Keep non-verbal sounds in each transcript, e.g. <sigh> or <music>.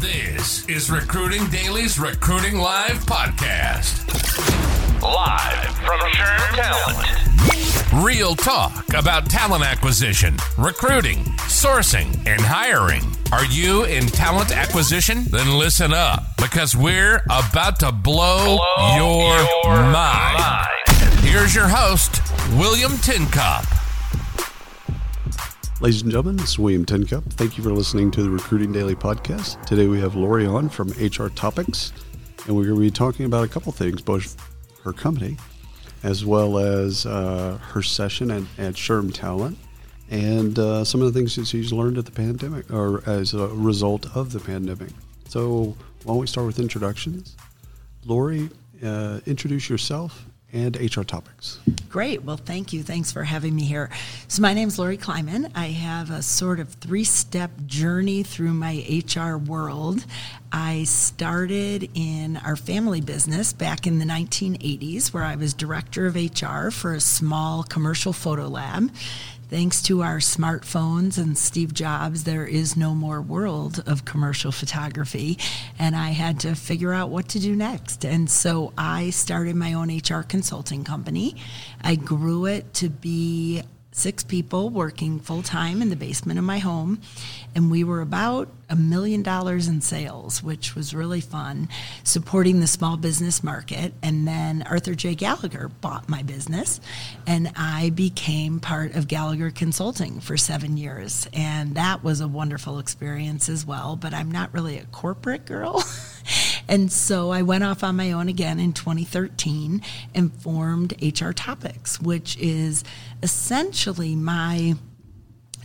This is Recruiting Daily's Recruiting Live podcast. Live from SHRM Talent. Real talk about talent acquisition, recruiting, sourcing, and hiring. Are you in talent acquisition? Then listen up because we're about to blow, blow your, your mind. mind. Here's your host, William Tincup. Ladies and gentlemen, this is William Tincup. Thank you for listening to the Recruiting Daily podcast. Today we have Lori on from HR Topics, and we're going to be talking about a couple things, both her company as well as uh, her session at, at SHRM Talent and uh, some of the things that she's learned at the pandemic or as a result of the pandemic. So, why don't we start with introductions? Lori, uh, introduce yourself and HR topics. Great. Well, thank you. Thanks for having me here. So, my name is Lori Kleiman. I have a sort of three step journey through my HR world. I started in our family business back in the 1980s, where I was director of HR for a small commercial photo lab thanks to our smartphones and Steve Jobs, there is no more world of commercial photography. And I had to figure out what to do next. And so I started my own HR consulting company. I grew it to be six people working full time in the basement of my home. And we were about a million dollars in sales, which was really fun, supporting the small business market. And then Arthur J. Gallagher bought my business, and I became part of Gallagher Consulting for seven years. And that was a wonderful experience as well. But I'm not really a corporate girl. <laughs> And so I went off on my own again in 2013 and formed HR Topics, which is essentially my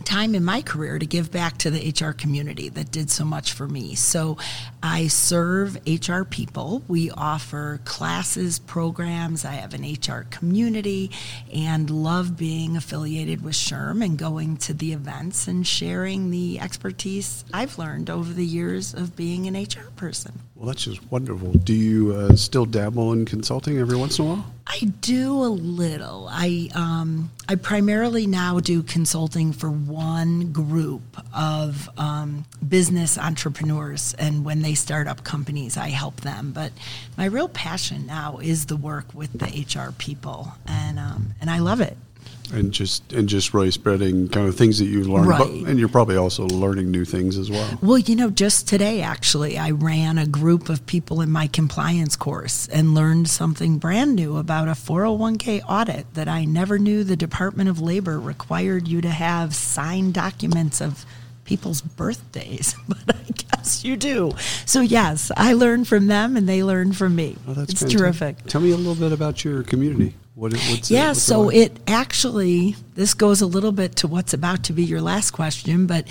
time in my career to give back to the HR community that did so much for me. So I serve HR people. We offer classes, programs. I have an HR community and love being affiliated with SHRM and going to the events and sharing the expertise I've learned over the years of being an HR person. Well, that's just wonderful. Do you uh, still dabble in consulting every once in a while? I do a little. I um, I primarily now do consulting for one group of um, business entrepreneurs, and when they start up companies, I help them. But my real passion now is the work with the HR people, and um, and I love it and just and just really spreading kind of things that you've learned right. and you're probably also learning new things as well well you know just today actually i ran a group of people in my compliance course and learned something brand new about a 401k audit that i never knew the department of labor required you to have signed documents of people's birthdays, <laughs> but I guess you do. So yes, I learned from them and they learned from me. Oh, that's it's fantastic. terrific. Tell me a little bit about your community. What, what's yeah, it, what's so it, it actually this goes a little bit to what's about to be your last question, but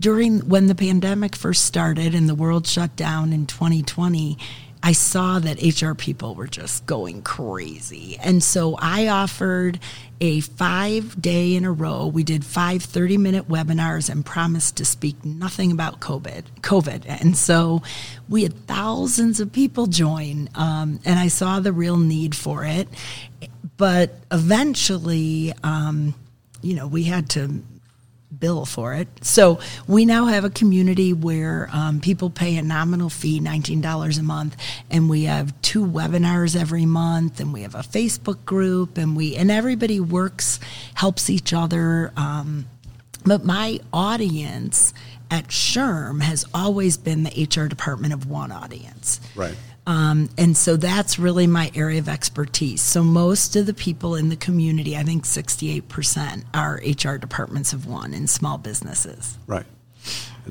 during when the pandemic first started and the world shut down in 2020 I saw that HR people were just going crazy. And so I offered a five day in a row. We did five 30 minute webinars and promised to speak nothing about COVID. COVID. And so we had thousands of people join. Um, and I saw the real need for it. But eventually, um, you know, we had to bill for it. So we now have a community where um, people pay a nominal fee, $19 a month, and we have two webinars every month, and we have a Facebook group, and we and everybody works, helps each other. Um, but my audience at SHRM has always been the HR department of one audience. Right. Um, and so that's really my area of expertise. So most of the people in the community, I think 68% are HR departments of one in small businesses. Right.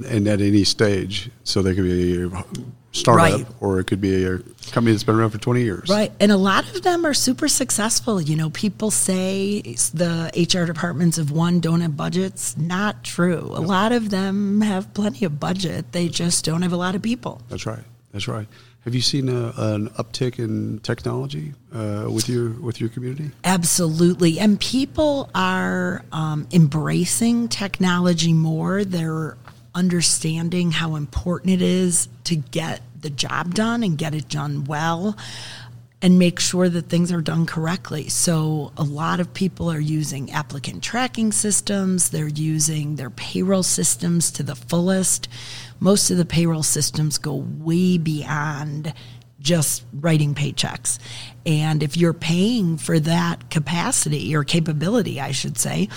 And at any stage, so they could be a startup right. or it could be a company that's been around for 20 years. Right. And a lot of them are super successful. You know, people say the HR departments of one don't have budgets. Not true. A lot of them have plenty of budget. They just don't have a lot of people. That's right. That's right. Have you seen a, an uptick in technology uh, with your with your community? Absolutely, and people are um, embracing technology more. They're understanding how important it is to get the job done and get it done well. And make sure that things are done correctly. So, a lot of people are using applicant tracking systems, they're using their payroll systems to the fullest. Most of the payroll systems go way beyond just writing paychecks. And if you're paying for that capacity or capability, I should say,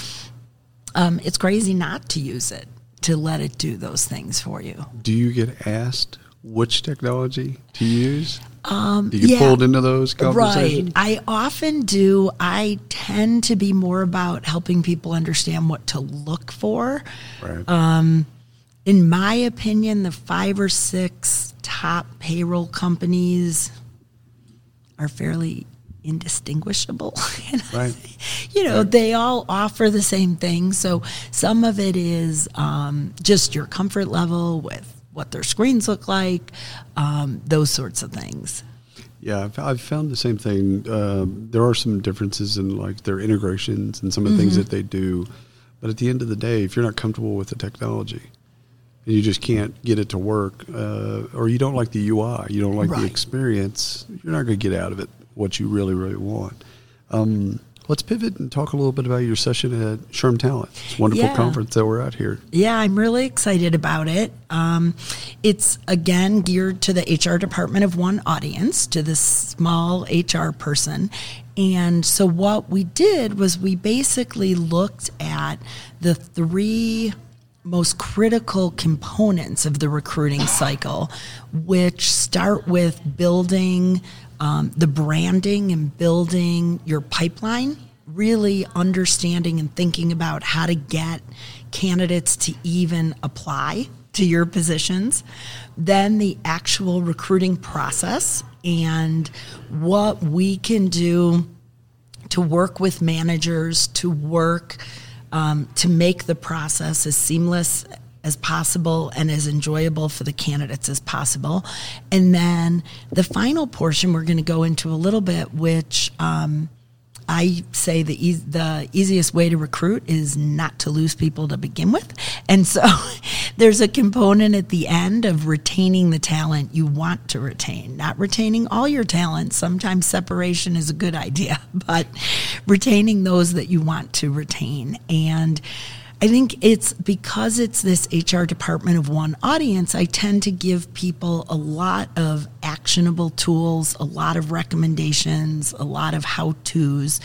um, it's crazy not to use it, to let it do those things for you. Do you get asked which technology to use? Um, do you yeah, pulled into those conversations? Right. I often do. I tend to be more about helping people understand what to look for. Right. Um, in my opinion, the five or six top payroll companies are fairly indistinguishable. <laughs> right. <laughs> you know, right. they all offer the same thing. So some of it is um, just your comfort level with what their screens look like, um, those sorts of things. Yeah, I've, I've found the same thing. Um, there are some differences in like their integrations and some of the mm-hmm. things that they do, but at the end of the day, if you're not comfortable with the technology, and you just can't get it to work, uh, or you don't like the UI, you don't like right. the experience, you're not going to get out of it what you really, really want. Um, let's pivot and talk a little bit about your session at SHRM Talent. It's a wonderful yeah. conference that we're at here. Yeah, I'm really excited about it. Um, it's again geared to the HR department of one audience, to the small HR person. And so what we did was we basically looked at the three most critical components of the recruiting cycle, which start with building um, the branding and building your pipeline, really understanding and thinking about how to get candidates to even apply to your positions, then the actual recruiting process and what we can do to work with managers to work um, to make the process as seamless as possible and as enjoyable for the candidates as possible. And then the final portion we're going to go into a little bit, which um, I say the e- the easiest way to recruit is not to lose people to begin with. And so <laughs> there's a component at the end of retaining the talent you want to retain, not retaining all your talent. Sometimes separation is a good <laughs> idea, but retaining those that you want to retain. And I think it's because it's this HR department of one audience, I tend to give people a lot of actionable tools, a lot of recommendations, a lot of how to's.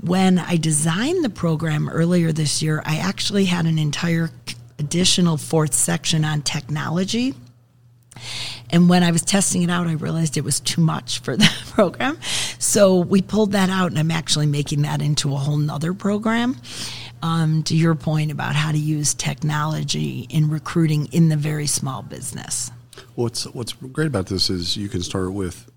When I designed the program earlier this year, I actually had an entire additional fourth section on technology. And when I was testing it out, I realized it was too much for <laughs> the program. So we pulled that out, and I'm actually making that into a whole nother program um, to your point about how to use technology in recruiting in the very small business. What's what's great about this is you can start with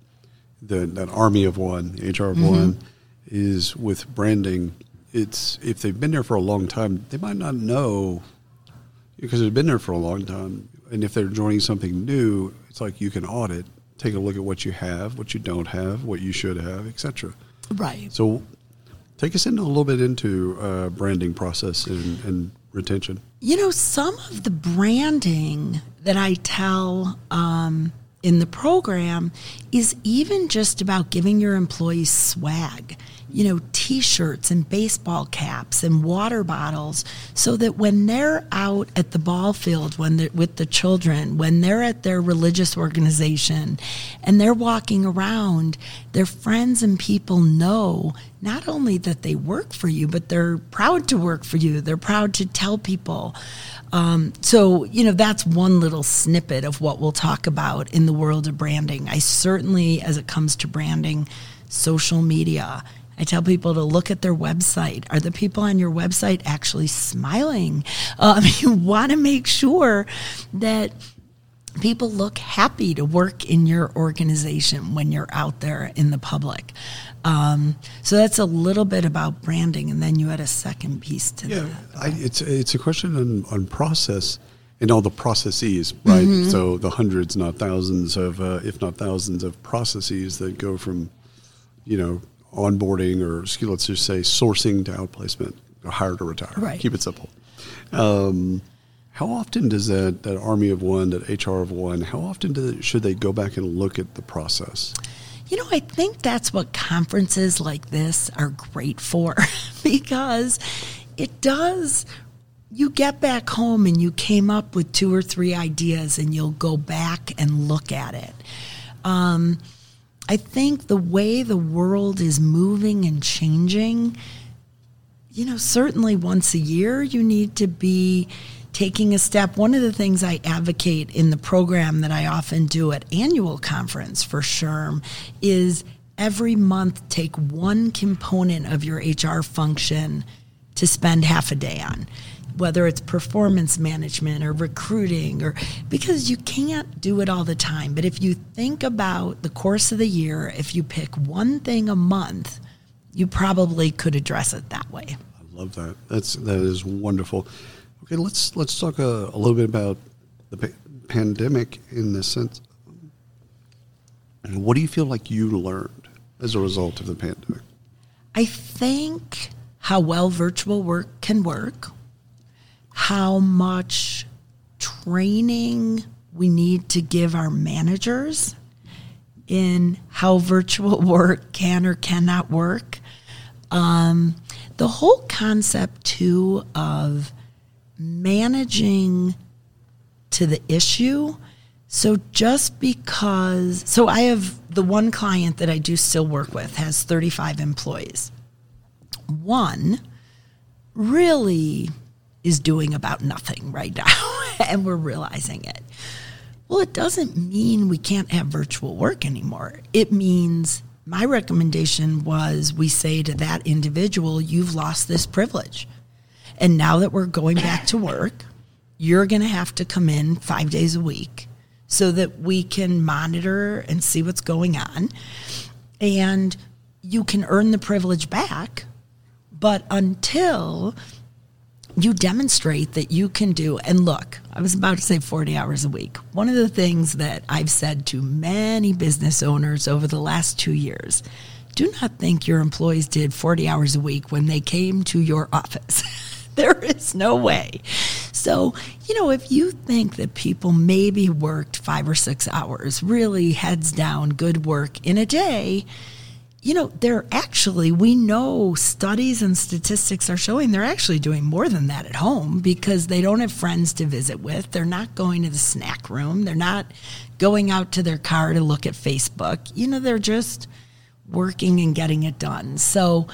the that army of one, HR of mm-hmm. one, is with branding. It's if they've been there for a long time, they might not know because they've been there for a long time. And if they're joining something new, it's like you can audit, take a look at what you have, what you don't have, what you should have, etc. Right. So Take us in a little bit into uh, branding process and, and, retention. You know, some of the branding that I tell um, in the program is even just about giving your employees swag you know, t shirts and baseball caps and water bottles so that when they're out at the ball field when with the children, when they're at their religious organization and they're walking around, their friends and people know not only that they work for you, but they're proud to work for you. They're proud to tell people. Um, so, you know, that's one little snippet of what we'll talk about in the world of branding. I certainly, as it comes to branding, social media I tell people to look at their website. Are the people on your website actually smiling? <laughs> Um, you want to make sure that people look happy to work in your organization when you're out there in the public. Um, so that's a little bit about branding, and then you had a second piece to yeah, that. I, it's it's a question on, on process and all the processes, right? Mm-hmm. So the hundreds, not thousands of, uh, if not thousands of processes that go from, you know, onboarding or let's just say sourcing to outplacement or hire to retire. Right. Keep it simple. Um, how often does that, that army of one, that HR of one, how often do they, should they go back and look at the process? you know, I think that's what conferences like this are great for <laughs> because it does. You get back home and you came up with two or three ideas, and you'll go back and look at it. Um, I think the way the world is moving and changing, you know, certainly once a year you need to be taking a step. One of the things I advocate in the program that I often do at annual conference for SHRM is every month take one component of your HR function to spend half a day on whether it's performance management or recruiting or because you can't do it all the time. But if you think about the course of the year if you pick one thing a month you probably could address it that way. I love that. That's that is wonderful. Okay let's let's talk a, a little bit about the pa- pandemic in this sense and what do you feel like you learned as a result of the pandemic? I think how well virtual work can work how much training we need to give our managers in how virtual <laughs> work can or cannot work. Um, the whole concept, too, of managing to the issue. So just because, so I have the one client that I do still work with has 35 employees. One really is doing about nothing right now, <laughs> and we're realizing it. Well, it doesn't mean we can't have virtual work anymore. It means my recommendation was we say to that individual, you've lost this privilege. And now that we're going back to work, you're going to have to come in five days a week so that we can monitor and see what's going on. And you can earn the privilege back. But until you demonstrate that you can do and look i was about to say 40 hours a week. One of the things that i've said to many business owners over the last two years do not think your employees did 40 hours a week when they came to your office. <laughs> There is no way. So you know if you think that people maybe worked five or six hours really heads down good work in a day you know, they're actually, we know studies and statistics are showing they're actually doing more than that at home because they don't have friends to visit with. They're not going to the snack room. They're not going out to their car to look at Facebook. You know, they're just working and getting it done. So,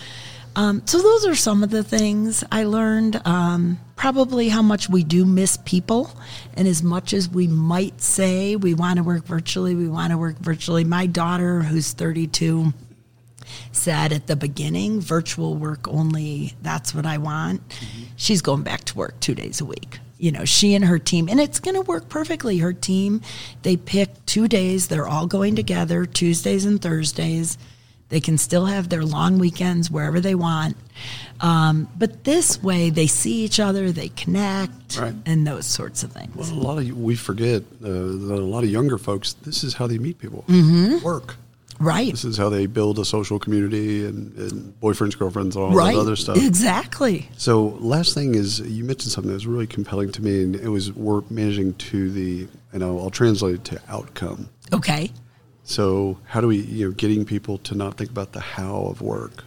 um, so those are some of the things I learned. Um, probably how much we do miss people, and as much as we might say we want to work virtually, we want to work virtually. My daughter, who's 32, said at the beginning, virtual work only, that's what I want. Mm-hmm. She's going back to work two days a week. You know, she and her team, and it's going to work perfectly. Her team, they pick two days, they're all going together, Tuesdays and Thursdays. They can still have their long weekends wherever they want. Um, but this way, they see each other, they connect, right. and those sorts of things. Well, a lot of we forget uh, that a lot of younger folks. This is how they meet people. Mm-hmm. Work. Right. This is how they build a social community and, and boyfriends, girlfriends, all right. that other stuff. Exactly. So, last thing is you mentioned something that was really compelling to me, and it was we're managing to the, and I'll, I'll translate it to outcome. Okay. So, how do we, you know, getting people to not think about the how of work,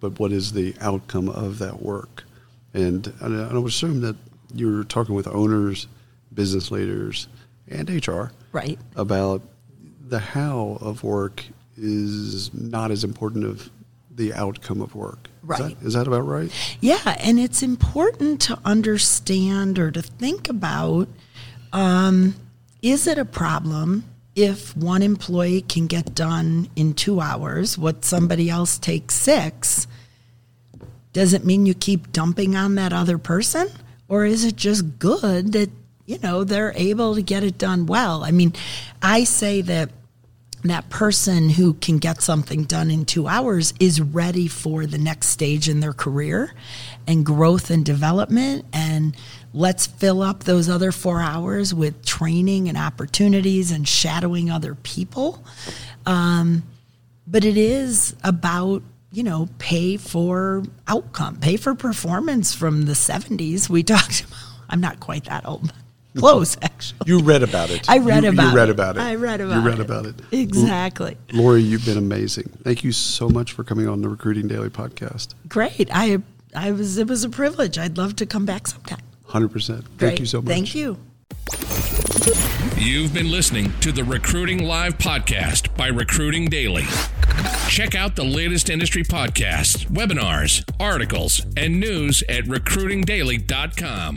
but what is the outcome of that work? And, and I would assume that you're talking with owners, business leaders, and HR, right, about the how of work is not as important of the outcome of work. Right. Is that, is that about right? Yeah, and it's important to understand or to think about um, is it a problem if one employee can get done in two hours what somebody else takes six? Does it mean you keep dumping on that other person? Or is it just good that, you know, they're able to get it done well? I mean, I say that that person who can get something done in two hours is ready for the next stage in their career and growth and development. And let's fill up those other four hours with training and opportunities and shadowing other people. Um, but it is about you know pay for outcome pay for performance from the 70s we <laughs> talked about i'm not quite that old Close, <laughs> actually. You read about it. I read You- about You read it. about it. I read about it. You read it. about it. Exactly. Lori, you've been amazing. Thank you so much for coming on the Recruiting Daily podcast. Great. I I was it was a privilege. I'd love to come back sometime. 100%. Thank Great. you so much. Thank you. You've been listening to the Recruiting Live podcast by Recruiting Daily. Check out the latest industry podcasts, webinars, articles, and news at recruitingdaily.com.